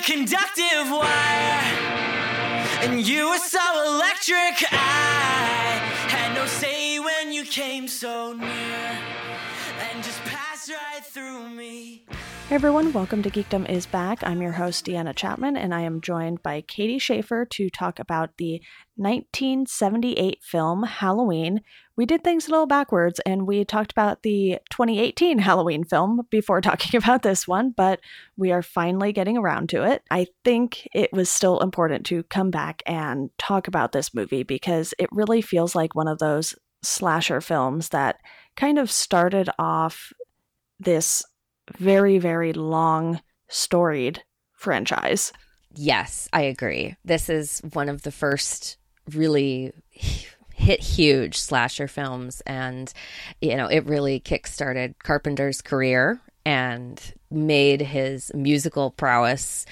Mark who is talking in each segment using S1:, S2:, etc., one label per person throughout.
S1: conductive wire, and you were so electric. I had no say when you came so near, and just passed right through me.
S2: Hey everyone, welcome to Geekdom is Back. I'm your host, Deanna Chapman, and I am joined by Katie Schaefer to talk about the 1978 film Halloween. We did things a little backwards and we talked about the 2018 Halloween film before talking about this one, but we are finally getting around to it. I think it was still important to come back and talk about this movie because it really feels like one of those slasher films that kind of started off this very, very long, storied franchise.
S3: Yes, I agree. This is one of the first really hit huge slasher films and you know it really kickstarted Carpenter's career and made his musical prowess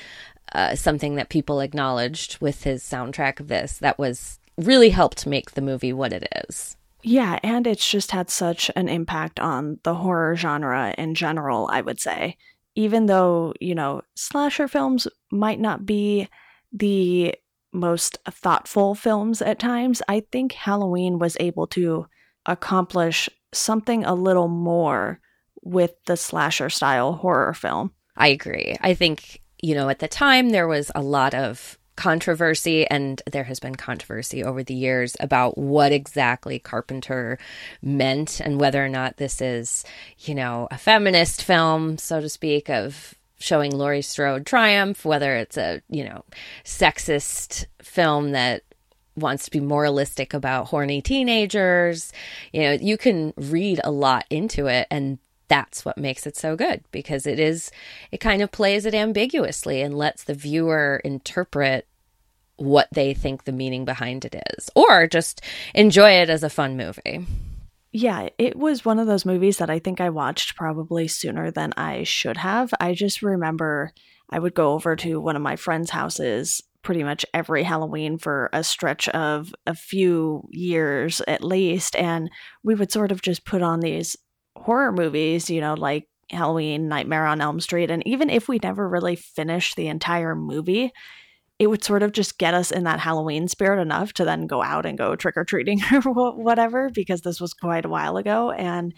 S3: uh, something that people acknowledged with his soundtrack of this that was really helped make the movie what it is
S2: yeah, and it's just had such an impact on the horror genre in general, I would say. Even though, you know, slasher films might not be the most thoughtful films at times, I think Halloween was able to accomplish something a little more with the slasher style horror film.
S3: I agree. I think, you know, at the time there was a lot of controversy, and there has been controversy over the years about what exactly Carpenter meant and whether or not this is, you know, a feminist film, so to speak, of showing Laurie Strode triumph, whether it's a, you know, sexist film that wants to be moralistic about horny teenagers. You know, you can read a lot into it and that's what makes it so good because it is it kind of plays it ambiguously and lets the viewer interpret what they think the meaning behind it is or just enjoy it as a fun movie.
S2: Yeah, it was one of those movies that I think I watched probably sooner than I should have. I just remember I would go over to one of my friends' houses pretty much every Halloween for a stretch of a few years at least. And we would sort of just put on these horror movies, you know, like Halloween, Nightmare on Elm Street. And even if we never really finished the entire movie, it would sort of just get us in that Halloween spirit enough to then go out and go trick or treating or whatever, because this was quite a while ago. And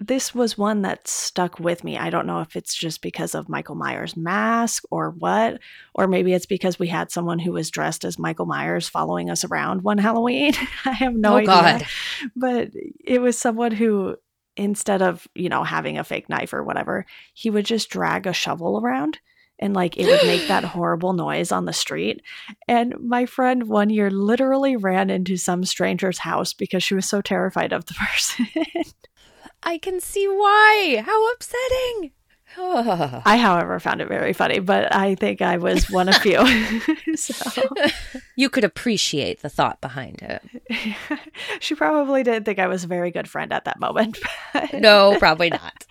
S2: this was one that stuck with me. I don't know if it's just because of Michael Myers' mask or what, or maybe it's because we had someone who was dressed as Michael Myers following us around one Halloween. I have no
S3: oh,
S2: idea.
S3: God.
S2: But it was someone who instead of, you know, having a fake knife or whatever, he would just drag a shovel around and like it would make that horrible noise on the street. And my friend one year literally ran into some stranger's house because she was so terrified of the person.
S3: I can see why. How upsetting.
S2: I, however, found it very funny, but I think I was one of few. so.
S3: You could appreciate the thought behind it.
S2: she probably didn't think I was a very good friend at that moment.
S3: no, probably not.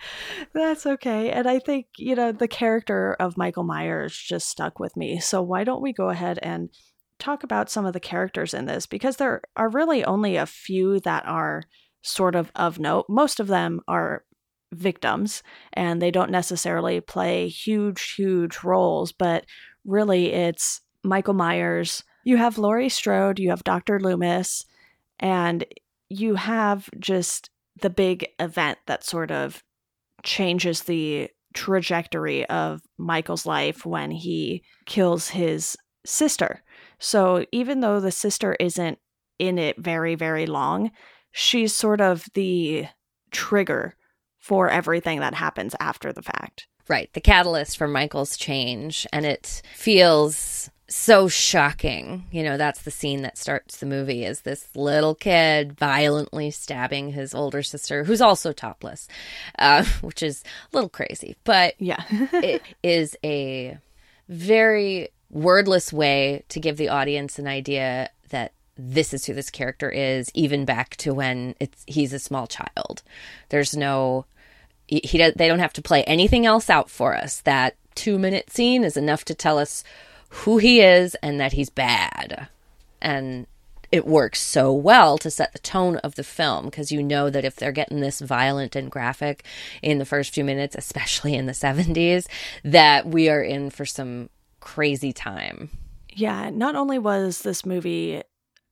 S2: That's okay. And I think, you know, the character of Michael Myers just stuck with me. So why don't we go ahead and talk about some of the characters in this? Because there are really only a few that are sort of of note. Most of them are victims and they don't necessarily play huge, huge roles, but really it's Michael Myers. You have Laurie Strode, you have Dr. Loomis, and you have just the big event that sort of changes the trajectory of Michael's life when he kills his sister. So even though the sister isn't in it very, very long, she's sort of the trigger for everything that happens after the fact.
S3: Right. The catalyst for Michael's change. And it feels so shocking. You know, that's the scene that starts the movie is this little kid violently stabbing his older sister, who's also topless, uh, which is a little crazy. But
S2: yeah,
S3: it is a very wordless way to give the audience an idea that this is who this character is, even back to when it's he's a small child. There's no he, he they don't have to play anything else out for us. That two minute scene is enough to tell us who he is and that he's bad, and it works so well to set the tone of the film because you know that if they're getting this violent and graphic in the first few minutes, especially in the 70s, that we are in for some crazy time.
S2: Yeah, not only was this movie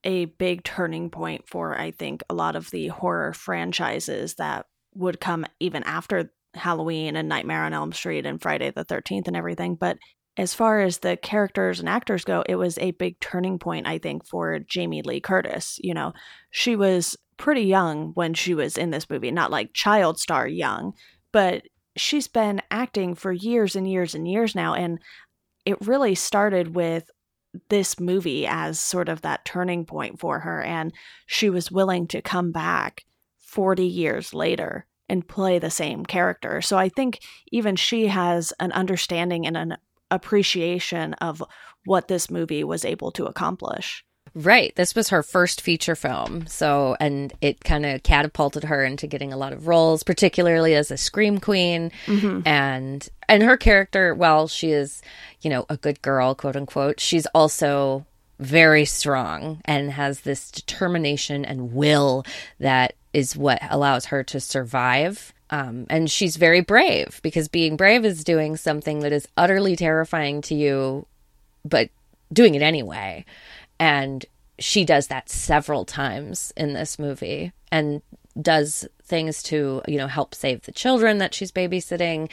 S2: a big turning point for, I think, a lot of the horror franchises that would come even after Halloween and Nightmare on Elm Street and Friday the 13th and everything. But as far as the characters and actors go, it was a big turning point, I think, for Jamie Lee Curtis. You know, she was pretty young when she was in this movie, not like child star young, but she's been acting for years and years and years now. And it really started with this movie as sort of that turning point for her. And she was willing to come back 40 years later and play the same character. So I think even she has an understanding and an appreciation of what this movie was able to accomplish.
S3: Right. This was her first feature film. So, and it kind of catapulted her into getting a lot of roles, particularly as a scream queen. Mm-hmm. And, and her character, while she is, you know, a good girl, quote unquote, she's also very strong and has this determination and will that is what allows her to survive. Um, and she's very brave because being brave is doing something that is utterly terrifying to you, but doing it anyway. And she does that several times in this movie and does things to, you know, help save the children that she's babysitting.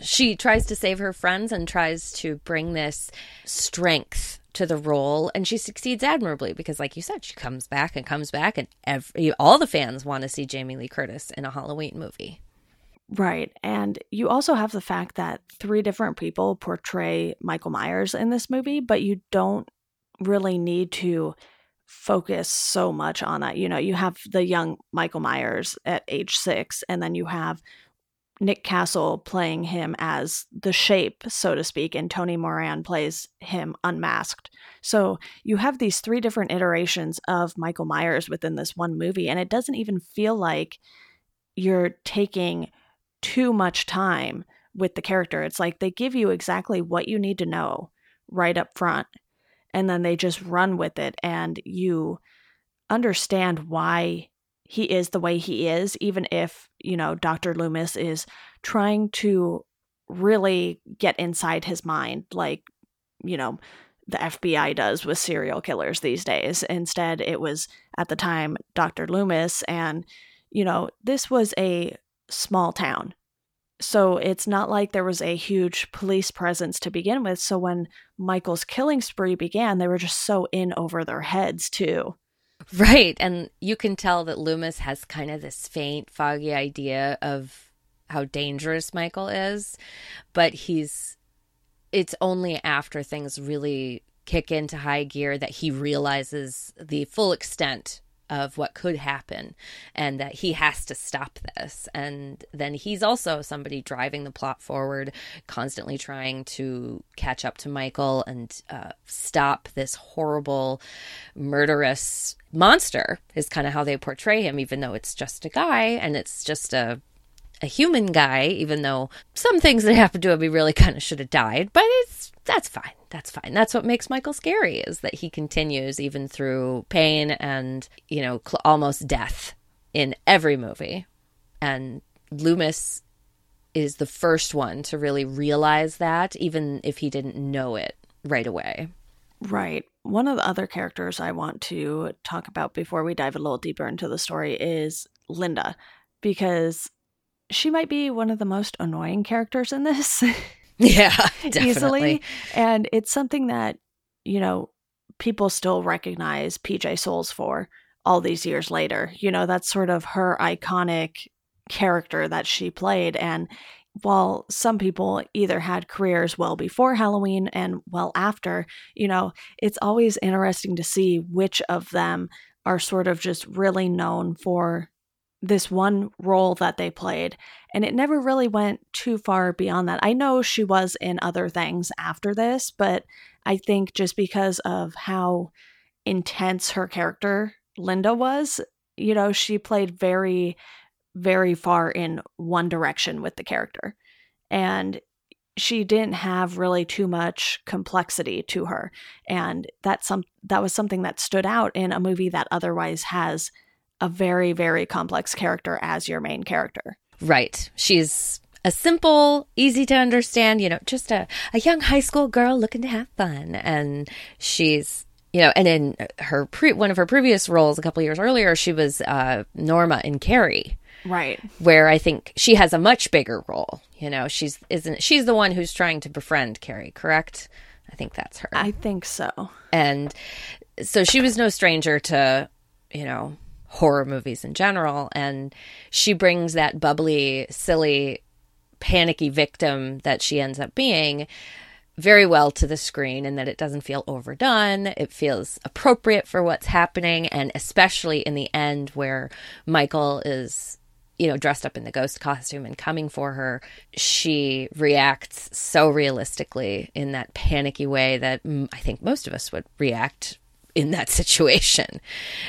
S3: She tries to save her friends and tries to bring this strength to the role and she succeeds admirably because like you said she comes back and comes back and every all the fans want to see Jamie Lee Curtis in a Halloween movie.
S2: Right. And you also have the fact that three different people portray Michael Myers in this movie, but you don't really need to focus so much on that. You know, you have the young Michael Myers at age 6 and then you have Nick Castle playing him as the shape, so to speak, and Tony Moran plays him unmasked. So you have these three different iterations of Michael Myers within this one movie, and it doesn't even feel like you're taking too much time with the character. It's like they give you exactly what you need to know right up front, and then they just run with it, and you understand why he is the way he is, even if, you know, Dr. Loomis is trying to really get inside his mind, like, you know, the FBI does with serial killers these days. Instead, it was at the time Dr. Loomis, and, you know, this was a small town. So it's not like there was a huge police presence to begin with. So when Michael's killing spree began, they were just so in over their heads, too.
S3: Right. And you can tell that Loomis has kind of this faint, foggy idea of how dangerous Michael is, but he's it's only after things really kick into high gear that he realizes the full extent of what could happen and that he has to stop this. And then he's also somebody driving the plot forward, constantly trying to catch up to Michael and uh, stop this horrible, murderous monster, is kind of how they portray him, even though it's just a guy and it's just a a human guy, even though some things that happened to him he really kind of should have died, but it's that's fine. That's fine. That's what makes Michael scary is that he continues even through pain and, you know, cl- almost death in every movie. And Loomis is the first one to really realize that, even if he didn't know it right away.
S2: Right. One of the other characters I want to talk about before we dive a little deeper into the story is Linda, because she might be one of the most annoying characters in this.
S3: Yeah, definitely. easily.
S2: And it's something that, you know, people still recognize PJ Soles for all these years later. You know, that's sort of her iconic character that she played. And while some people either had careers well before Halloween and well after, you know, it's always interesting to see which of them are sort of just really known for this one role that they played and it never really went too far beyond that. I know she was in other things after this, but I think just because of how intense her character Linda was, you know, she played very very far in one direction with the character. And she didn't have really too much complexity to her and that's some that was something that stood out in a movie that otherwise has a very, very complex character as your main character.
S3: Right. She's a simple, easy to understand, you know, just a, a young high school girl looking to have fun. And she's, you know, and in her pre one of her previous roles a couple years earlier, she was uh, Norma in Carrie.
S2: Right.
S3: Where I think she has a much bigger role. You know, she's isn't she's the one who's trying to befriend Carrie, correct? I think that's her.
S2: I think so.
S3: And so she was no stranger to, you know, horror movies in general. And she brings that bubbly, silly, panicky victim that she ends up being very well to the screen and that it doesn't feel overdone. It feels appropriate for what's happening. And especially in the end, where Michael is you know, dressed up in the ghost costume and coming for her, she reacts so realistically in that panicky way that mm, I think most of us would react in that situation.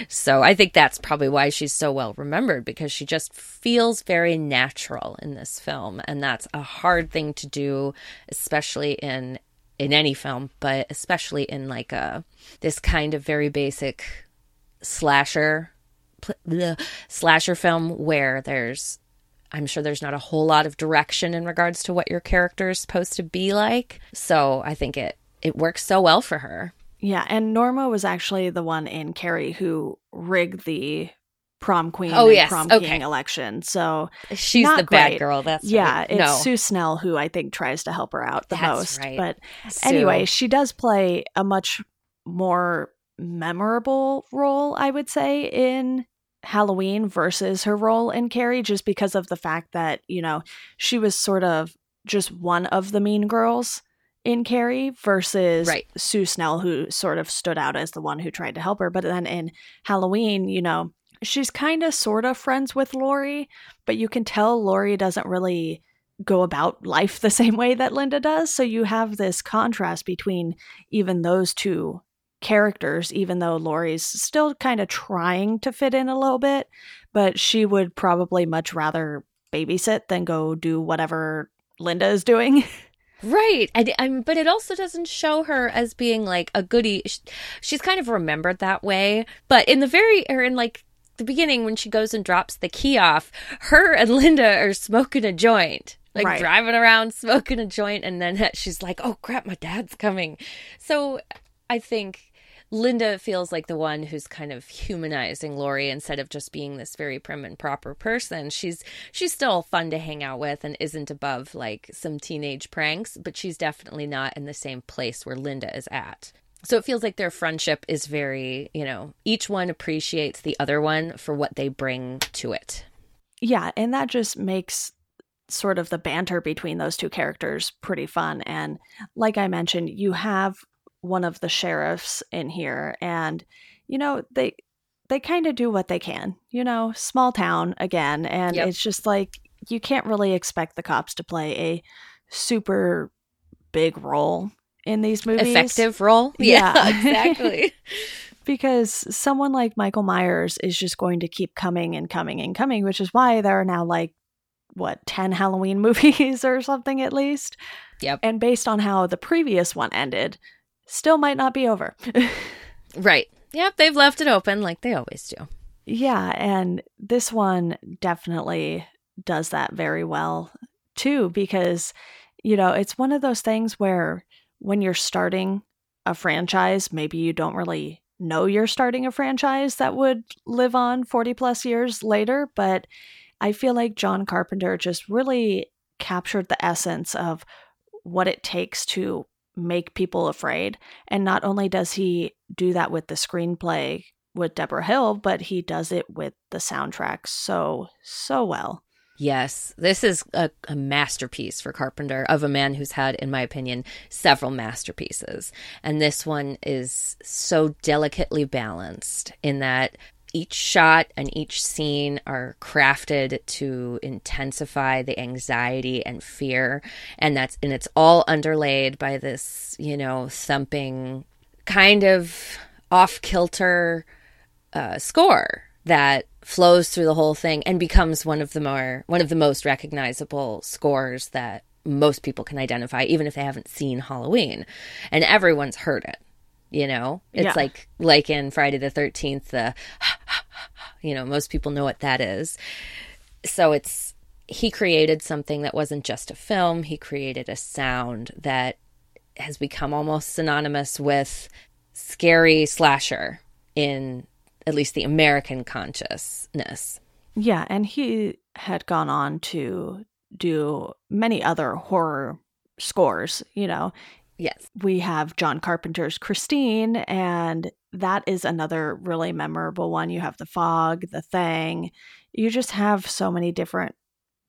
S3: So I think that's probably why she's so well remembered because she just feels very natural in this film and that's a hard thing to do especially in in any film, but especially in like a this kind of very basic slasher the slasher film where there's I'm sure there's not a whole lot of direction in regards to what your character is supposed to be like. So I think it it works so well for her.
S2: Yeah, and Norma was actually the one in Carrie who rigged the prom queen
S3: oh, yes.
S2: prom
S3: okay.
S2: king election. So
S3: she's the bad girl. That's
S2: yeah.
S3: Right.
S2: It's
S3: no.
S2: Sue Snell who I think tries to help her out the
S3: That's
S2: most.
S3: Right.
S2: But
S3: Sue.
S2: anyway, she does play a much more memorable role, I would say, in Halloween versus her role in Carrie, just because of the fact that you know she was sort of just one of the mean girls in Carrie versus
S3: right.
S2: Sue Snell, who sort of stood out as the one who tried to help her. But then in Halloween, you know, she's kind of sort of friends with Laurie, but you can tell Laurie doesn't really go about life the same way that Linda does. So you have this contrast between even those two characters, even though Laurie's still kind of trying to fit in a little bit, but she would probably much rather babysit than go do whatever Linda is doing.
S3: Right. And, and but it also doesn't show her as being like a goody. She's kind of remembered that way. But in the very, or in like the beginning when she goes and drops the key off, her and Linda are smoking a joint. Like
S2: Right.
S3: driving around smoking a joint, and then she's like, "Oh crap, my dad's coming." So, I think Linda feels like the one who's kind of humanizing Laurie instead of just being this very prim and proper person. She's she's still fun to hang out with and isn't above like some teenage pranks, but she's definitely not in the same place where Linda is at. So it feels like their friendship is very, you know, each one appreciates the other one for what they bring to it.
S2: Yeah, and that just makes sort of the banter between those two characters pretty fun. And like I mentioned, you have one of the sheriffs in here, and you know they they kind of do what they can. You know, small town again, and
S3: Yep.
S2: it's just like you can't really expect the cops to play a super big role in these movies.
S3: Effective role?
S2: Yeah.
S3: exactly.
S2: because someone like Michael Myers is just going to keep coming and coming and coming, which is why there are now like what 10 Halloween movies or something at least.
S3: Yep.
S2: And based on how the previous one ended, still might not be over.
S3: right. Yep, they've left it open like they always do.
S2: yeah, and this one definitely does that very well too because you know, it's one of those things where when you're starting a franchise, maybe you don't really know you're starting a franchise that would live on 40 plus years later, but I feel like John Carpenter just really captured the essence of what it takes to make people afraid. And not only does he do that with the screenplay with Debra Hill, but he does it with the soundtrack so, so well.
S3: Yes, this is a, a masterpiece for Carpenter of a man who's had, in my opinion, several masterpieces. And this one is so delicately balanced in that each shot and each scene are crafted to intensify the anxiety and fear. And that's and it's all underlaid by this you know thumping kind of off kilter uh, score that flows through the whole thing and becomes one of the more one of the most recognizable scores that most people can identify even if they haven't seen Halloween. And everyone's heard it you know it's
S2: Yeah.
S3: like like in Friday the 13th the you know most people know what that is so it's he created something that wasn't just a film, he created a sound that has become almost synonymous with scary slasher in at least the American consciousness.
S2: Yeah, and he had gone on to do many other horror scores, you know.
S3: Yes.
S2: We have John Carpenter's Christine, and that is another really memorable one. You have The Fog, The Thing. You just have so many different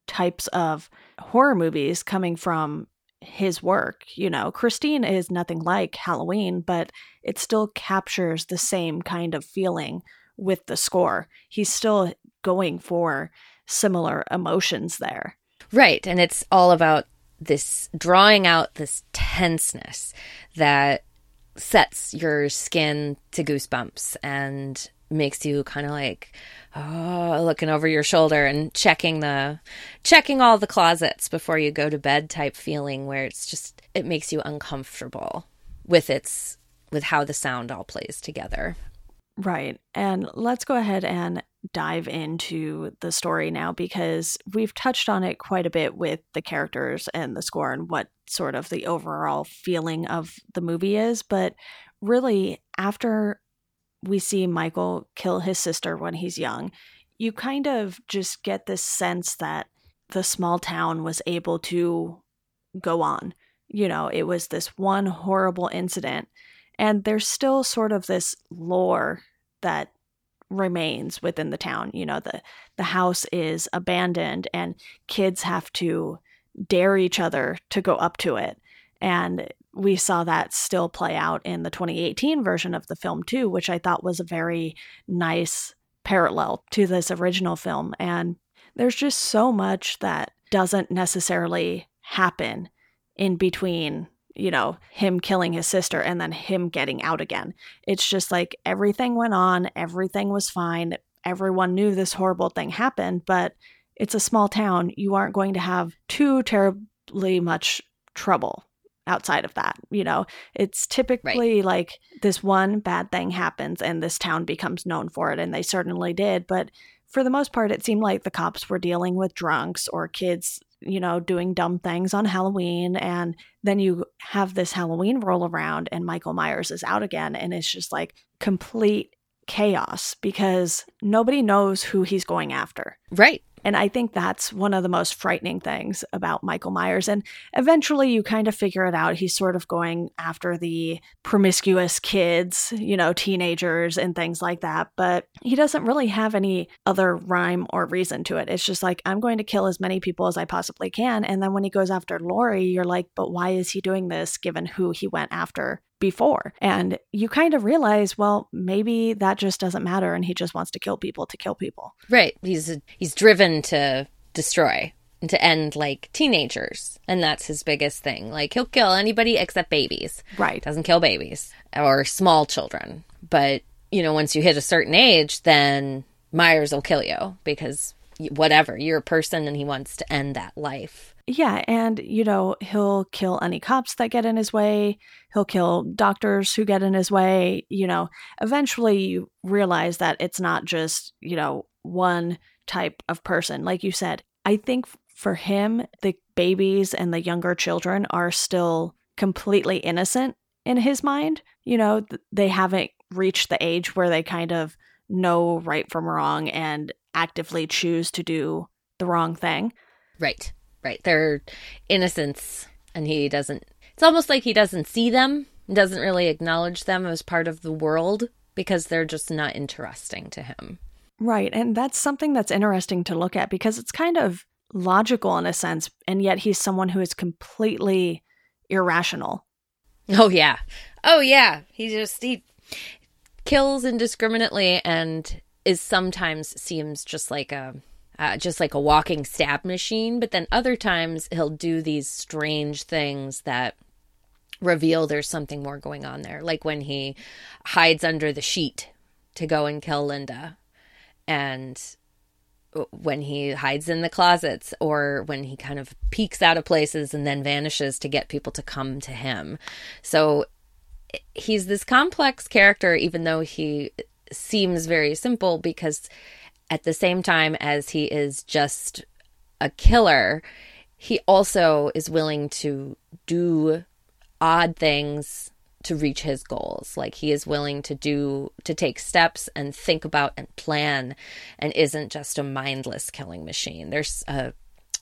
S2: types of horror movies coming from his work. You know, Christine is nothing like Halloween, but it still captures the same kind of feeling with the score. He's still going for similar emotions there.
S3: Right. And it's all about this drawing out this tenseness that sets your skin to goosebumps and makes you kind of like oh looking over your shoulder and checking the checking all the closets before you go to bed type feeling where it's just it makes you uncomfortable with its with how the sound all plays together.
S2: Right. And let's go ahead and dive into the story now because we've touched on it quite a bit with the characters and the score and what sort of the overall feeling of the movie is but really after we see Michael kill his sister when he's young, you kind of just get this sense that the small town was able to go on. You know, it was this one horrible incident, and there's still sort of this lore that remains within the town. You know, the the house is abandoned and kids have to dare each other to go up to it. And we saw that still play out in the 2018 version of the film too, which I thought was a very nice parallel to this original film. And there's just so much that doesn't necessarily happen in between, you know, him killing his sister and then him getting out again. It's just like everything went on, everything was fine, everyone knew this horrible thing happened, but it's a small town. You aren't going to have too terribly much trouble outside of that. You know, it's typically right. like this one bad thing happens and this town becomes known for it. And they certainly did. But for the most part, it seemed like the cops were dealing with drunks or kids, you know, doing dumb things on Halloween. And then you have this Halloween roll around and Michael Myers is out again. And it's just like complete chaos because nobody knows who he's going after.
S3: Right.
S2: And I think that's one of the most frightening things about Michael Myers. And eventually you kind of figure it out. He's sort of going after the promiscuous kids, you know, teenagers and things like that. But he doesn't really have any other rhyme or reason to it. It's just like, I'm going to kill as many people as I possibly can. And then when he goes after Laurie, you're like, but why is he doing this given who he went after before. And you kind of realize, well, maybe that just doesn't matter and he just wants to kill people to kill people.
S3: Right. He's he's driven to destroy and to end like teenagers. And that's his biggest thing. Like he'll kill anybody except babies.
S2: Right.
S3: Doesn't kill babies or small children. But, you know, once you hit a certain age, then Myers will kill you because whatever, you're a person and he wants to end that life.
S2: Yeah, and you know, he'll kill any cops that get in his way. He'll kill doctors who get in his way. You know, eventually you realize that it's not just, you know, one type of person. Like you said, I think for him, the babies and the younger children are still completely innocent in his mind. You know, they haven't reached the age where they kind of know right from wrong and actively choose to do the wrong thing.
S3: Right right. Their innocence and he doesn't it's almost like he doesn't see them doesn't really acknowledge them as part of the world because they're just not interesting to him.
S2: Right. And that's something that's interesting to look at because it's kind of logical in a sense and yet he's someone who is completely irrational.
S3: Oh yeah. Oh yeah. He just he kills indiscriminately and is sometimes seems just like a uh, just like a walking stab machine. But then other times he'll do these strange things that reveal there's something more going on there. Like when he hides under the sheet to go and kill Linda. And when he hides in the closets or when he kind of peeks out of places and then vanishes to get people to come to him. So he's this complex character, even though he seems very simple because at the same time as he is just a killer, he also is willing to do odd things to reach his goals. Like he is willing to do to take steps and think about and plan and isn't just a mindless killing machine. There's a,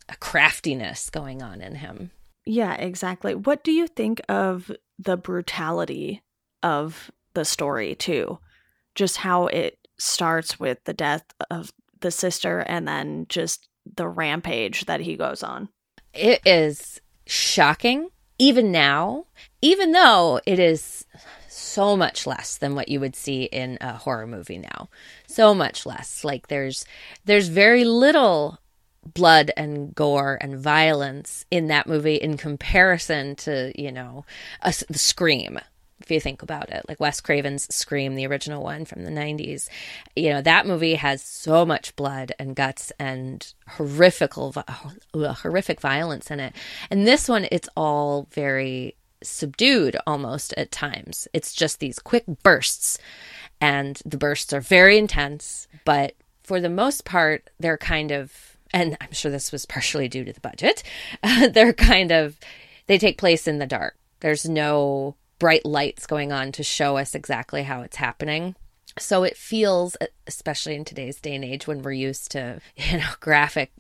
S3: a craftiness going on in him.
S2: Yeah, exactly. What do you think of the brutality of the story too? Just how it starts with the death of the sister and then just the rampage that he goes on.
S3: It is shocking even now, even though it is so much less than what you would see in a horror movie now. So much less. Like there's there's very little blood and gore and violence in that movie in comparison to, you know, a, the Scream if you think about it, like Wes Craven's Scream, the original one from the 90s. You know, that movie has so much blood and guts and horrifical, horrific violence in it. And this one, it's all very subdued almost at times. It's just these quick bursts, and the bursts are very intense, but for the most part, they're kind of, and I'm sure this was partially due to the budget, they're kind of, they take place in the dark. There's no bright lights going on to show us exactly how it's happening. So it feels, especially in today's day and age when we're used to, you know, graphic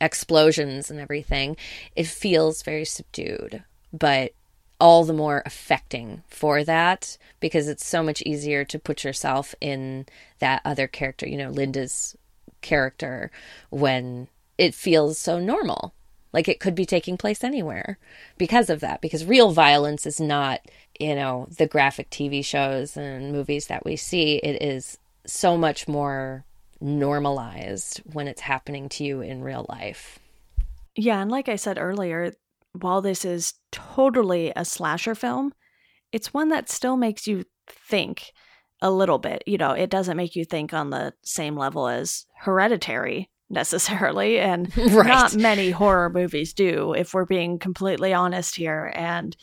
S3: explosions and everything, it feels very subdued, but all the more affecting for that because it's so much easier to put yourself in that other character, you know, Linda's character when it feels so normal. Like it could be taking place anywhere because of that, because real violence is not you know, the graphic TV shows and movies that we see, it is so much more normalized when it's happening to you in real life.
S2: Yeah, and like I said earlier, while this is totally a slasher film, it's one that still makes you think a little bit. You know, it doesn't make you think on the same level as Hereditary necessarily, and right. not many horror movies do, if we're being completely honest here. And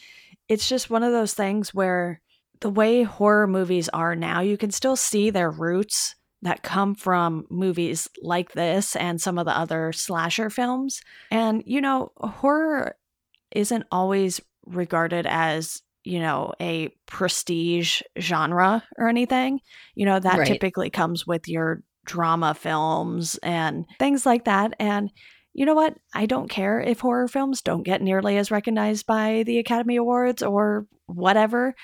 S2: it's just one of those things where the way horror movies are now, you can still see their roots that come from movies like this and some of the other slasher films. And, you know, horror isn't always regarded as, you know, a prestige genre or anything. You know, that right. typically comes with your drama films and things like that. And you know what? I don't care if horror films don't get nearly as recognized by the Academy Awards or whatever.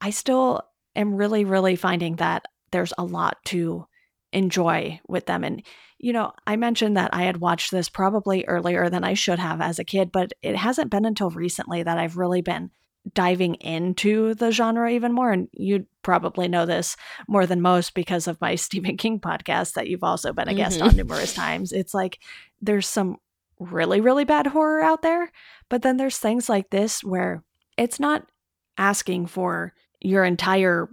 S2: I still am really, really finding that there's a lot to enjoy with them. And, you know, I mentioned that I had watched this probably earlier than I should have as a kid, but it hasn't been until recently that I've really been diving into the genre even more. And you probably know this more than most because of my Stephen King podcast that you've also been a guest mm-hmm. on numerous times. It's like there's some really, really bad horror out there, but then there's things like this where it's not asking for your entire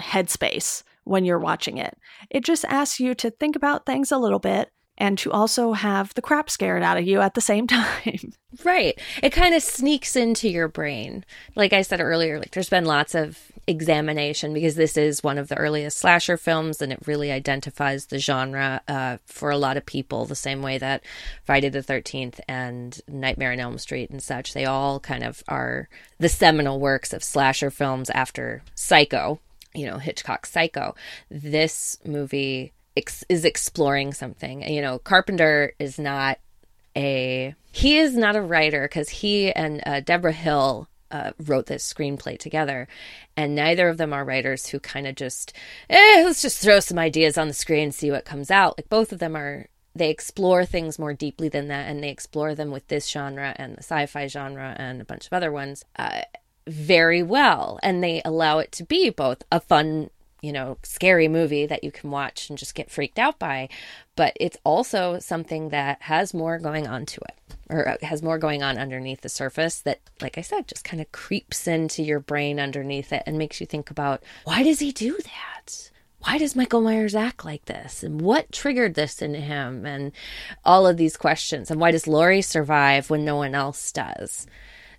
S2: headspace when you're watching it. It just asks you to think about things a little bit and to also have the crap scared out of you at the same time.
S3: Right. It kind of sneaks into your brain. Like I said earlier, like there's been lots of examination because this is one of the earliest slasher films and it really identifies the genre uh, for a lot of people the same way that Friday the 13th and Nightmare on Elm Street and such. They all kind of are the seminal works of slasher films after Psycho, you know, Hitchcock's Psycho. This movie ex- is exploring something. You know, Carpenter is not a he is not a writer because he and uh, Debra Hill uh, wrote this screenplay together, and neither of them are writers who kind of just eh, let's just throw some ideas on the screen and see what comes out. Like both of them are they explore things more deeply than that, and they explore them with this genre and the sci-fi genre and a bunch of other ones. Uh, very well and they allow it to be both a fun you know, scary movie that you can watch and just get freaked out by, but it's also something that has more going on to it or uh, has more going on underneath the surface that like I said just kind of creeps into your brain underneath it and makes you think about why does he do that? Why does Michael Myers act like this? And what triggered this in him? And all of these questions. And why does Laurie survive when no one else does?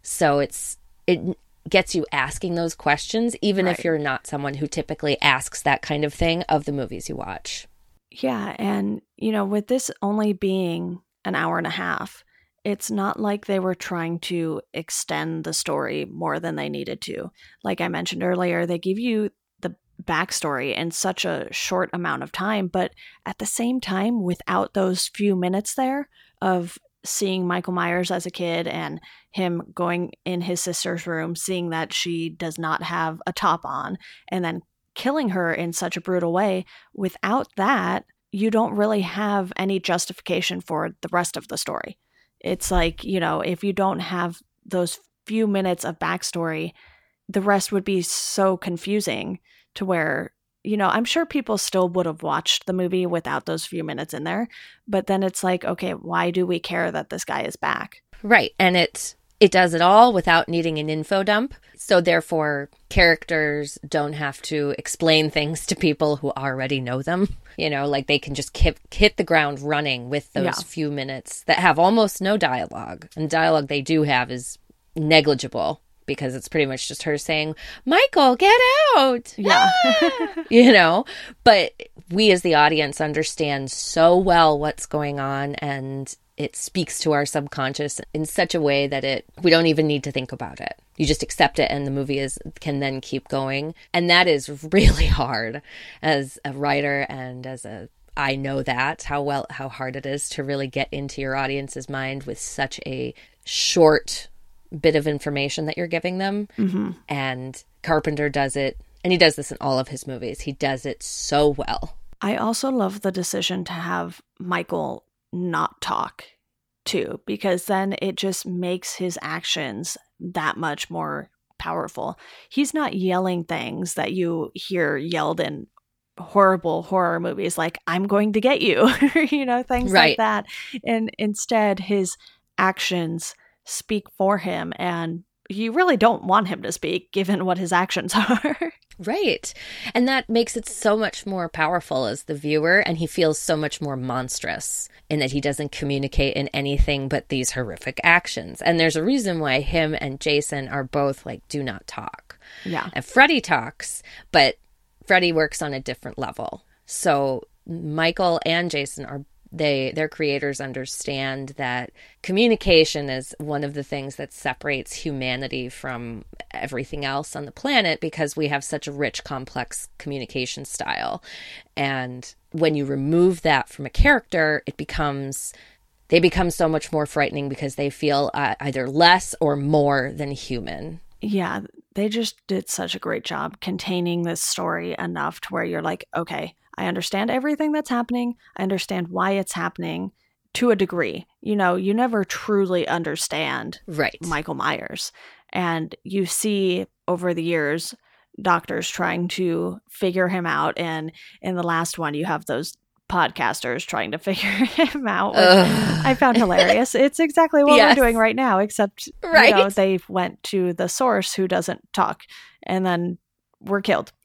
S3: So it's it gets you asking those questions, even right. if you're not someone who typically asks that kind of thing of the movies you watch.
S2: Yeah. And, you know, with this only being an hour and a half. It's not like they were trying to extend the story more than they needed to. Like I mentioned earlier, they give you the backstory in such a short amount of time, but at the same time, without those few minutes there of seeing Michael Myers as a kid and him going in his sister's room, seeing that she does not have a top on, and then killing her in such a brutal way, without that, you don't really have any justification for the rest of the story. It's like, you know, if you don't have those few minutes of backstory, the rest would be so confusing to where, you know, I'm sure people still would have watched the movie without those few minutes in there. But then it's like, okay, why do we care that this guy is back?
S3: Right. And it it does it all without needing an info dump. So therefore characters don't have to explain things to people who already know them. You know, like they can just hit, hit the ground running with those
S2: Yeah.
S3: few minutes that have almost no dialogue. And dialogue they do have is negligible because it's pretty much just her saying, "Michael, get out."
S2: Yeah. Ah!
S3: you know but we as the audience understand so well what's going on and it speaks to our subconscious in such a way that it we don't even need to think about it you just accept it and the movie is can then keep going and that is really hard as a writer and as a I know that how well how hard it is to really get into your audience's mind with such a short bit of information that you're giving them
S2: hmm
S3: and Carpenter does it, and he does this in all of his movies. He does it so well.
S2: I also love the decision to have Michael not talk too, because then it just makes his actions that much more powerful. He's not yelling things that you hear yelled in horrible horror movies like I'm going to get you, you know, things
S3: Right.
S2: like that. And instead his actions speak for him and you really don't want him to speak given what his actions are.
S3: Right. And that makes it so much more powerful as the viewer, and he feels so much more monstrous in that he doesn't communicate in anything but these horrific actions. And there's a reason why him and Jason are both like, do not talk.
S2: yeah.
S3: And Freddy talks, but Freddy works on a different level. So Michael and Jason are they their creators understand that communication is one of the things that separates humanity from everything else on the planet because we have such a rich complex communication style. And when you remove that from a character it becomes they become so much more frightening because they feel uh, either less or more than human.
S2: Yeah, they just did such a great job containing this story enough to where you're like, okay, I understand everything that's happening. I understand why it's happening to a degree. You know, you never truly understand
S3: right
S2: Michael Myers. And you see over the years doctors trying to figure him out. And in the last one, you have those podcasters trying to figure him out, which I found hilarious. It's exactly what
S3: Yes.
S2: we're doing right now, except you know,
S3: Right.
S2: they went to the source who doesn't talk, and then we're killed.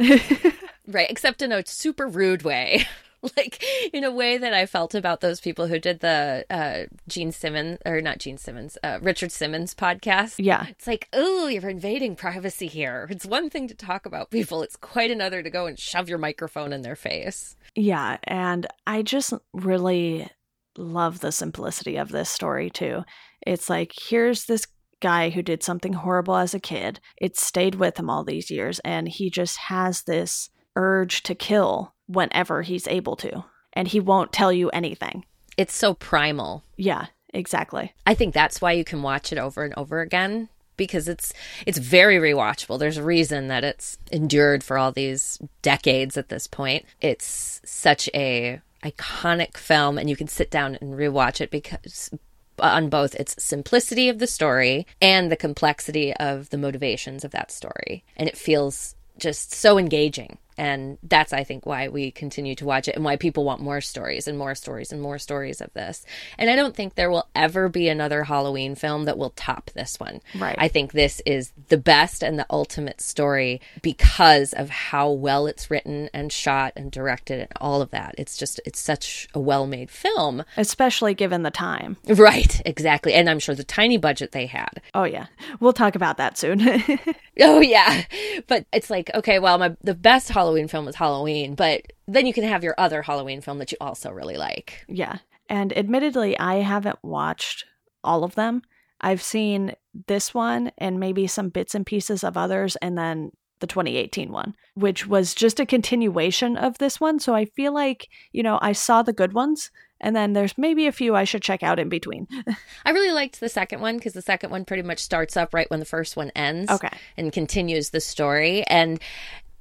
S3: Right, except in a super rude way. like in a way that I felt about those people who did the uh Gene Simmons or not Gene Simmons, uh Richard Simmons podcast.
S2: yeah,
S3: It's like, oh, you're invading privacy here. It's one thing to talk about people, it's quite another to go and shove your microphone in their face.
S2: yeah, and I just really love the simplicity of this story too. It's like here's this guy who did something horrible as a kid. It stayed with him all these years, and he just has this urge to kill whenever he's able to, and he won't tell you anything.
S3: It's so primal.
S2: Yeah, exactly.
S3: I think that's why you can watch it over and over again because it's it's very rewatchable. There's a reason that it's endured for all these decades at this point. It's such a iconic film and you can sit down and rewatch it because on both its simplicity of the story and the complexity of the motivations of that story. And it feels just so engaging. And that's, I think, why we continue to watch it and why people want more stories and more stories and more stories of this. And I don't think there will ever be another Halloween film that will top this one.
S2: Right.
S3: I think this is the best and the ultimate story because of how well it's written and shot and directed and all of that. It's just, it's such a well made film.
S2: Especially given the time.
S3: Right, exactly. And I'm sure the tiny budget they had.
S2: Oh yeah, we'll talk about that soon.
S3: Oh yeah. But it's like, okay, well, my the best Halloween film is Halloween, but then you can have your other Halloween film that you also really like.
S2: Yeah. And admittedly, I haven't watched all of them. I've seen this one and maybe some bits and pieces of others, and then the 2018 one, which was just a continuation of this one. So I feel like, you know, I saw the good ones and then there's maybe a few I should check out in between.
S3: I really liked the second one because the second one pretty much starts up right when the first one ends.
S2: Okay.
S3: And continues the story. And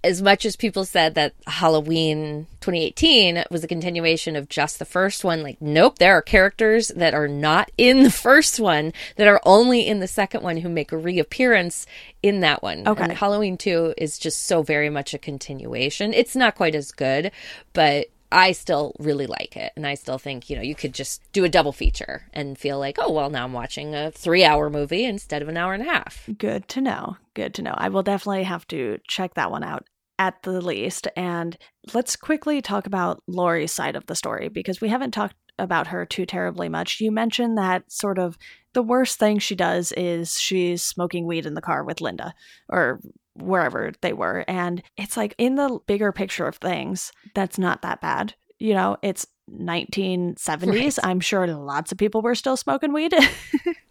S3: as much as people said that Halloween 2018 was a continuation of just the first one, like, nope, there are characters that are not in the first one that are only in the second one who make a reappearance in that one.
S2: Okay.
S3: And Halloween 2 is just so very much a continuation. It's not quite as good, but I still really like it. And I still think, you know, you could just do a double feature and feel like, oh, well, now I'm watching a three hour movie instead of an hour and a half.
S2: Good to know. Good to know. I will definitely have to check that one out at the least. And let's quickly talk about Laurie's side of the story because we haven't talked about her too terribly much. You mentioned that sort of the worst thing she does is she's smoking weed in the car with Linda or wherever they were. And it's like in the bigger picture of things, that's not that bad. You know, it's 1970s.
S3: Right.
S2: I'm sure lots of people were still smoking weed.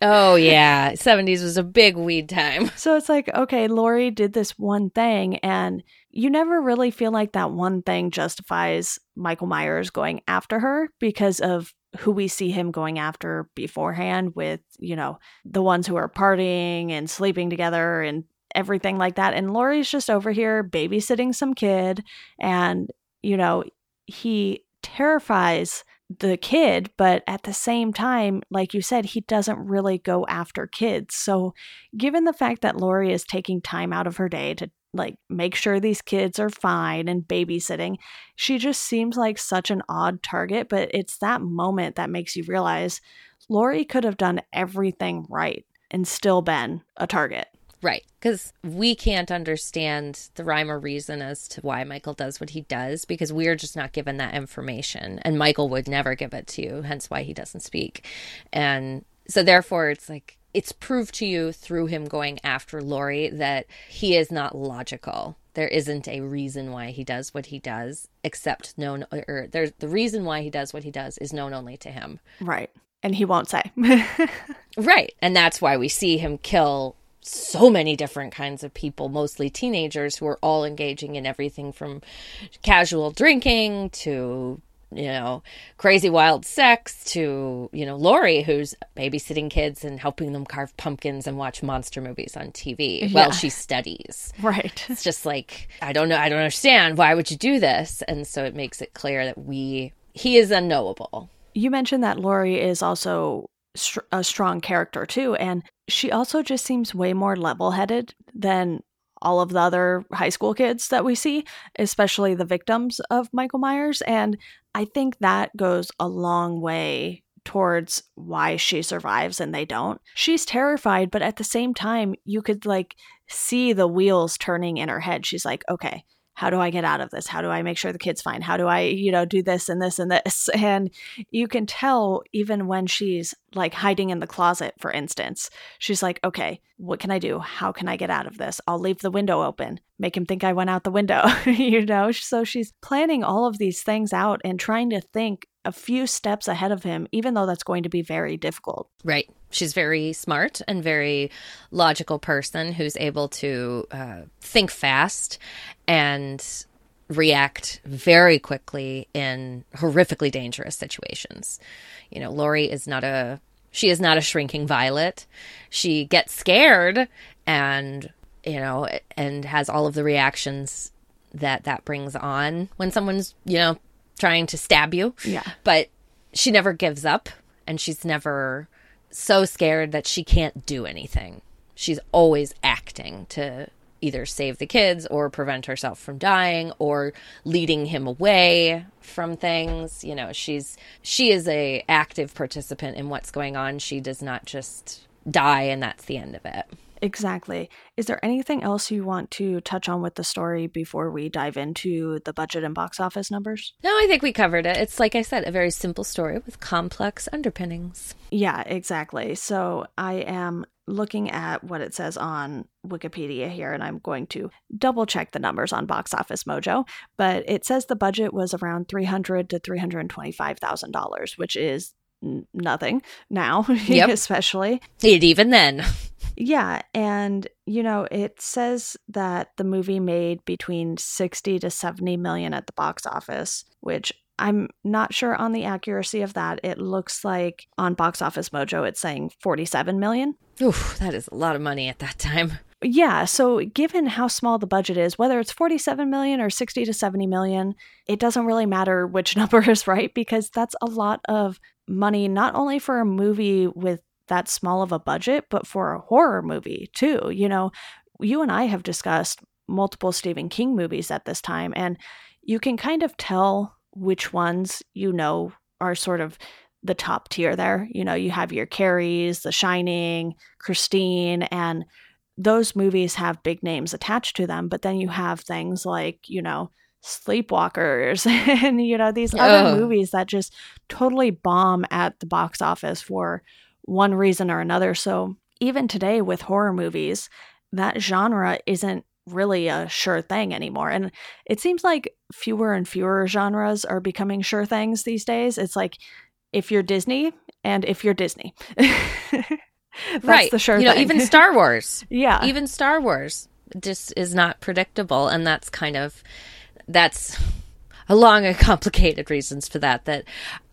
S3: Oh, yeah. 70s was a big weed time.
S2: so it's like, okay, Laurie did this one thing, and you never really feel like that one thing justifies Michael Myers going after her because of who we see him going after beforehand with, you know, the ones who are partying and sleeping together and everything like that. And Laurie's just over here babysitting some kid, and, you know, he terrifies the kid, but at the same time, like you said, he doesn't really go after kids. So, given the fact that Laurie is taking time out of her day to like make sure these kids are fine and babysitting, she just seems like such an odd target. But it's that moment that makes you realize Laurie could have done everything right and still been a target.
S3: Right. Because we can't understand the rhyme or reason as to why Michael does what he does because we're just not given that information. And Michael would never give it to you, hence why he doesn't speak. And so, therefore, it's like it's proved to you through him going after Laurie that he is not logical. There isn't a reason why he does what he does, except known, or there's the reason why he does what he does is known only to him.
S2: Right. And he won't say.
S3: Right. And that's why we see him kill so many different kinds of people, mostly teenagers who are all engaging in everything from casual drinking to, you know, crazy wild sex to, you know, Laurie, who's babysitting kids and helping them carve pumpkins and watch monster movies on TV
S2: Yeah.
S3: while she studies.
S2: right.
S3: It's just like, I don't know, I don't understand. Why would you do this? And so it makes it clear that we, he is unknowable.
S2: You mentioned that Laurie is also a strong character too, and she also just seems way more level-headed than all of the other high school kids that we see, especially the victims of Michael Myers, and I think that goes a long way towards why she survives and they don't. She's terrified, but at the same time, you could like see the wheels turning in her head. She's like, "Okay, how do I get out of this? How do I make sure the kid's fine? How do I, you know, do this and this and this? And you can tell even when she's like hiding in the closet, for instance, she's like, okay, what can I do? How can I get out of this? I'll leave the window open, make him think I went out the window, you know? So she's planning all of these things out and trying to think a few steps ahead of him, even though that's going to be very difficult.
S3: Right. She's very smart and very logical person who's able to uh, think fast and react very quickly in horrifically dangerous situations. You know, Laurie is not a she is not a shrinking violet. She gets scared and you know and has all of the reactions that that brings on when someone's, you know, trying to stab you
S2: Yeah.
S3: but she never gives up and she's never so scared that she can't do anything. She's always acting to either save the kids or prevent herself from dying or leading him away from things. You know, she's she is a active participant in what's going on. She does not just die and that's the end of it.
S2: Exactly. Is there anything else you want to touch on with the story before we dive into the budget and box office numbers?
S3: No, I think we covered it. It's like I said, a very simple story with complex underpinnings.
S2: Yeah, exactly. So I am looking at what it says on Wikipedia here, and I'm going to double check the numbers on Box Office Mojo. But it says the budget was around three hundred to three hundred twenty-five thousand dollars, which is nothing now,
S3: Yep.
S2: especially.
S3: And even then,
S2: Yeah, and you know, it says that the movie made between 60 to 70 million at the box office, which I'm not sure on the accuracy of that. It looks like on Box Office Mojo it's saying 47 million.
S3: oof, that is a lot of money at that time.
S2: Yeah, so given how small the budget is, whether it's 47 million or 60 to 70 million, it doesn't really matter which number is right because that's a lot of money not only for a movie with that small of a budget, but for a horror movie too. You know, you and I have discussed multiple Stephen King movies at this time, and you can kind of tell which ones you know are sort of the top tier there. You know, you have your Carries, The Shining, Christine, and those movies have big names attached to them, but then you have things like, you know, Sleepwalkers and, you know, these other
S3: Ugh.
S2: movies that just totally bomb at the box office for one reason or another. So even today with horror movies, that genre isn't really a sure thing anymore. And it seems like fewer and fewer genres are becoming sure things these days. It's like if you're Disney and if you're Disney. That's
S3: right.
S2: the sure
S3: you know,
S2: thing.
S3: even Star Wars.
S2: yeah.
S3: even Star Wars just is not predictable, and that's kind of that's a long and complicated reasons for that. That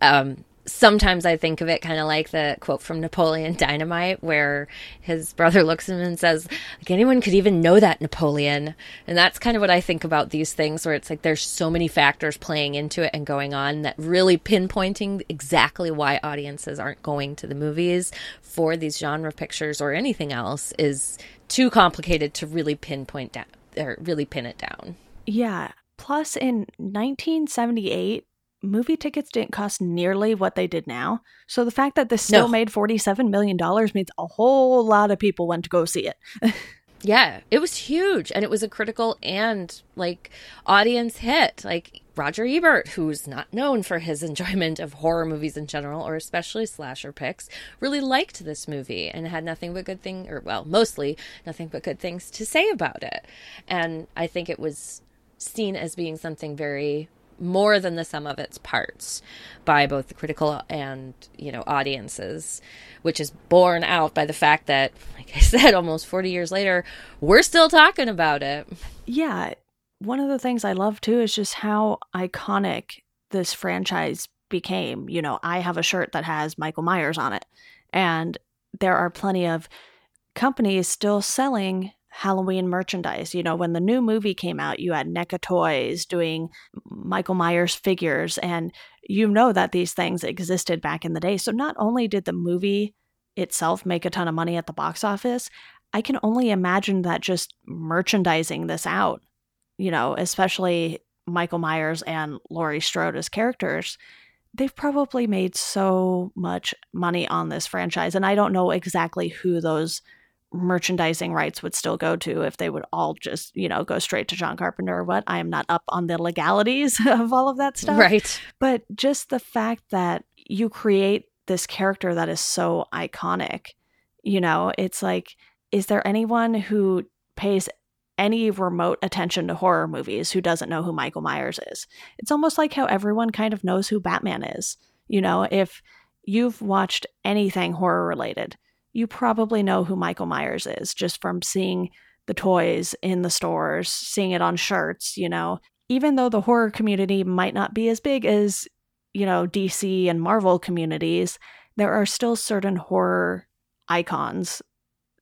S3: um, sometimes I think of it kind of like the quote from Napoleon Dynamite, where his brother looks at him and says, "Like anyone could even know that Napoleon," and that's kind of what I think about these things, where it's like there's so many factors playing into it and going on that really pinpointing exactly why audiences aren't going to the movies for these genre pictures or anything else is too complicated to really pinpoint down or really pin it down.
S2: Yeah. Plus, in 1978, movie tickets didn't cost nearly what they did now. So the fact that this still
S3: No.
S2: made $47 million means a whole lot of people went to go see it.
S3: Yeah, it was huge and it was a critical and like audience hit. Like Roger Ebert, who's not known for his enjoyment of horror movies in general or especially slasher picks, really liked this movie and had nothing but good thing or well, mostly nothing but good things to say about it. And I think it was seen as being something very more than the sum of its parts by both the critical and you know audiences which is borne out by the fact that like i said almost 40 years later we're still talking about it
S2: yeah. One of the things I love too is just how iconic this franchise became. You know, I have a shirt that has Michael Myers on it, and there are plenty of companies still selling Halloween merchandise. You know, when the new movie came out, you had NECA Toys doing Michael Myers figures, and you know that these things existed back in the day. So not only did the movie itself make a ton of money at the box office, I can only imagine that just merchandising this out, you know, especially Michael Myers and Laurie Strode as characters, they've probably made so much money on this franchise. And I don't know exactly who those merchandising rights would still go to if they would all just, you know, go straight to John Carpenter or what. I am not up on the legalities of all of that stuff.
S3: right
S2: But just the fact that you create this character that is so iconic, you know, it's like, is there anyone who pays any remote attention to horror movies who doesn't know who Michael Myers is? It's almost like how everyone kind of knows who Batman is. You know, if you've watched anything horror related, you probably know who Michael Myers is just from seeing the toys in the stores, seeing it on shirts, you know. Even though the horror community might not be as big as, you know, DC and Marvel communities, there are still certain horror icons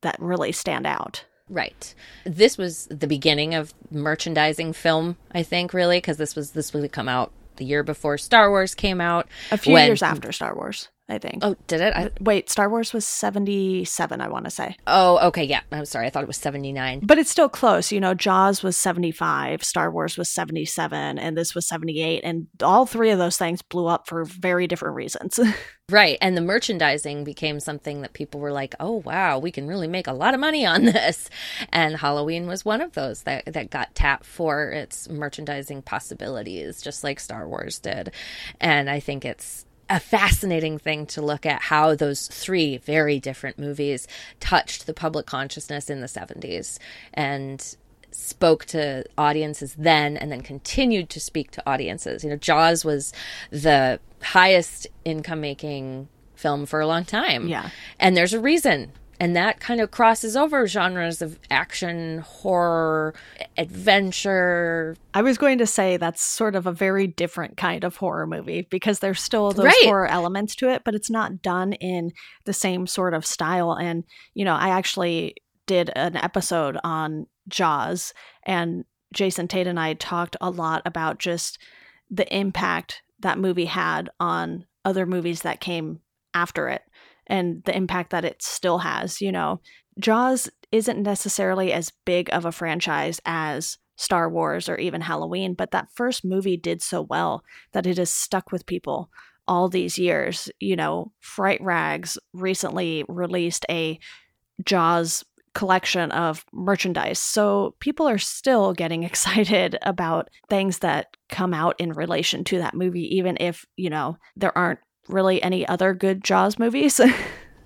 S2: that really stand out.
S3: right this was the beginning of merchandising film i think really because this was this would come out the year before star wars came out
S2: A few
S3: when-
S2: years after Star Wars. I think.
S3: Oh, did it? I,
S2: Wait, Star Wars was 77, I want to say.
S3: oh, okay. Yeah. I'm sorry. I thought it was 79.
S2: But it's still close. You know, Jaws was 75, Star Wars was 77, and this was 78. And all three of those things blew up for very different reasons.
S3: Right. And the merchandising became something that people were like, oh, wow, we can really make a lot of money on this. And Halloween was one of those that, that got tapped for its merchandising possibilities, just like Star Wars did. And I think it's a fascinating thing to look at how those three very different movies touched the public consciousness in the 70s and spoke to audiences then and then continued to speak to audiences. You know, Jaws was the highest income making film for a long time.
S2: Yeah.
S3: And there's a reason. And that kind of crosses over genres of action, horror, adventure.
S2: I was going to say that's sort of a very different kind of horror movie because there's still those
S3: Right.
S2: horror elements to it, but it's not done in the same sort of style. And, you know, I actually did an episode on Jaws, and Jason Tate and I talked a lot about just the impact that movie had on other movies that came after it and the impact that it still has. You know, Jaws isn't necessarily as big of a franchise as Star Wars or even Halloween, but that first movie did so well that it has stuck with people all these years. You know, Fright Rags recently released a Jaws collection of merchandise. So people are still getting excited about things that come out in relation to that movie, even if, you know, there aren't really any other good Jaws movies.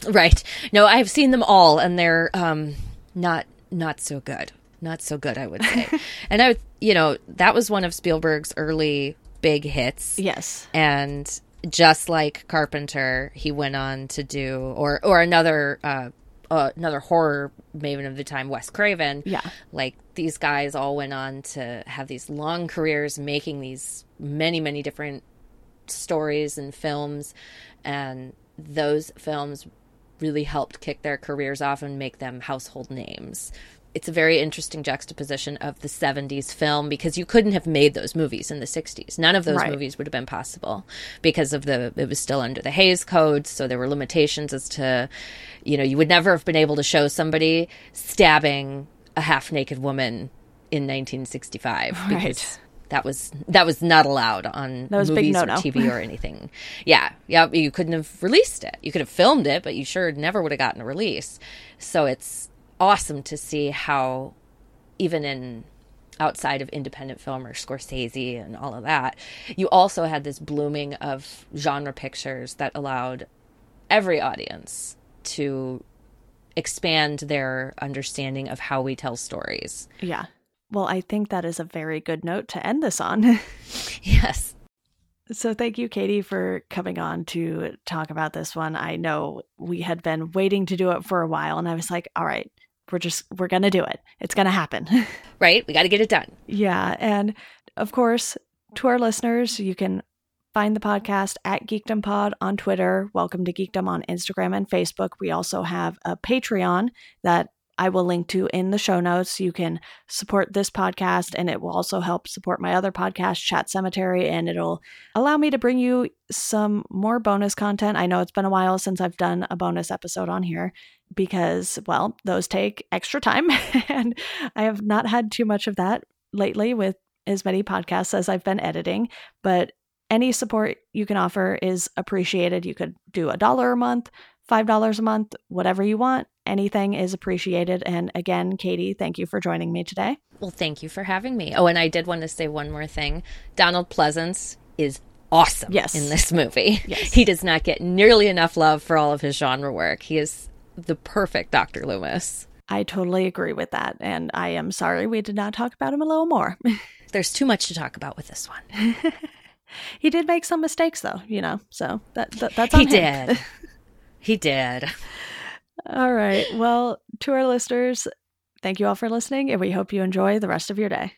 S3: Right. No, I've seen them all and they're um not not so good. Not so good, I would say. and I would, you know, that was one of Spielberg's early big hits.
S2: yes.
S3: and just like Carpenter, he went on to do or or another uh, uh, another horror maven of the time, Wes Craven.
S2: Yeah.
S3: like these guys all went on to have these long careers making these many many different stories and films, and those films really helped kick their careers off and make them household names. It's a very interesting juxtaposition of the 70s film because you couldn't have made those movies in the 60s. None of those
S2: Right.
S3: movies would have been possible because of the it was still under the Hays Code, so there were limitations as to you know, you would never have been able to show somebody stabbing a half-naked woman in 1965 because
S2: Right.
S3: That was that was not allowed on
S2: That was a big
S3: movies or. TV or anything. yeah, yeah, you couldn't have released it. You could have filmed it, but you sure never would have gotten a release. So it's awesome to see how even in outside of independent film or Scorsese and all of that, you also had this blooming of genre pictures that allowed every audience to expand their understanding of how we tell stories.
S2: Yeah. Well, I think that is a very good note to end this on.
S3: Yes.
S2: So thank you, Katie, for coming on to talk about this one. I know we had been waiting to do it for a while, and I was like, all right, we're just, we're going to do it. It's going to happen.
S3: Right? We got to get it done.
S2: yeah. And of course, to our listeners, you can find the podcast at Geekdom Pod on Twitter. Welcome to Geekdom on Instagram and Facebook. We also have a Patreon that I will link to in the show notes. You can support this podcast, and it will also help support my other podcast, Chat Cemetery, and it'll allow me to bring you some more bonus content. I know it's been a while since I've done a bonus episode on here because, well, those take extra time, and I have not had too much of that lately with as many podcasts as I've been editing. But any support you can offer is appreciated. You could do a dollar a month, five dollars a month, whatever you want. Anything is appreciated. And again, Katie, thank you for joining me today.
S3: Well, thank you for having me. Oh, and I did want to say one more thing. Donald Pleasence is awesome
S2: Yes.
S3: in this movie.
S2: Yes.
S3: He does not get nearly enough love for all of his genre work. He is the perfect Dr. Loomis.
S2: I totally agree with that. And I am sorry we did not talk about him a little more.
S3: There's too much to talk about with this one.
S2: he did make some mistakes, though, you know, so that, that that's on
S3: He
S2: him.
S3: did. he did.
S2: All right. Well, to our listeners, thank you all for listening, and we hope you enjoy the rest of your day.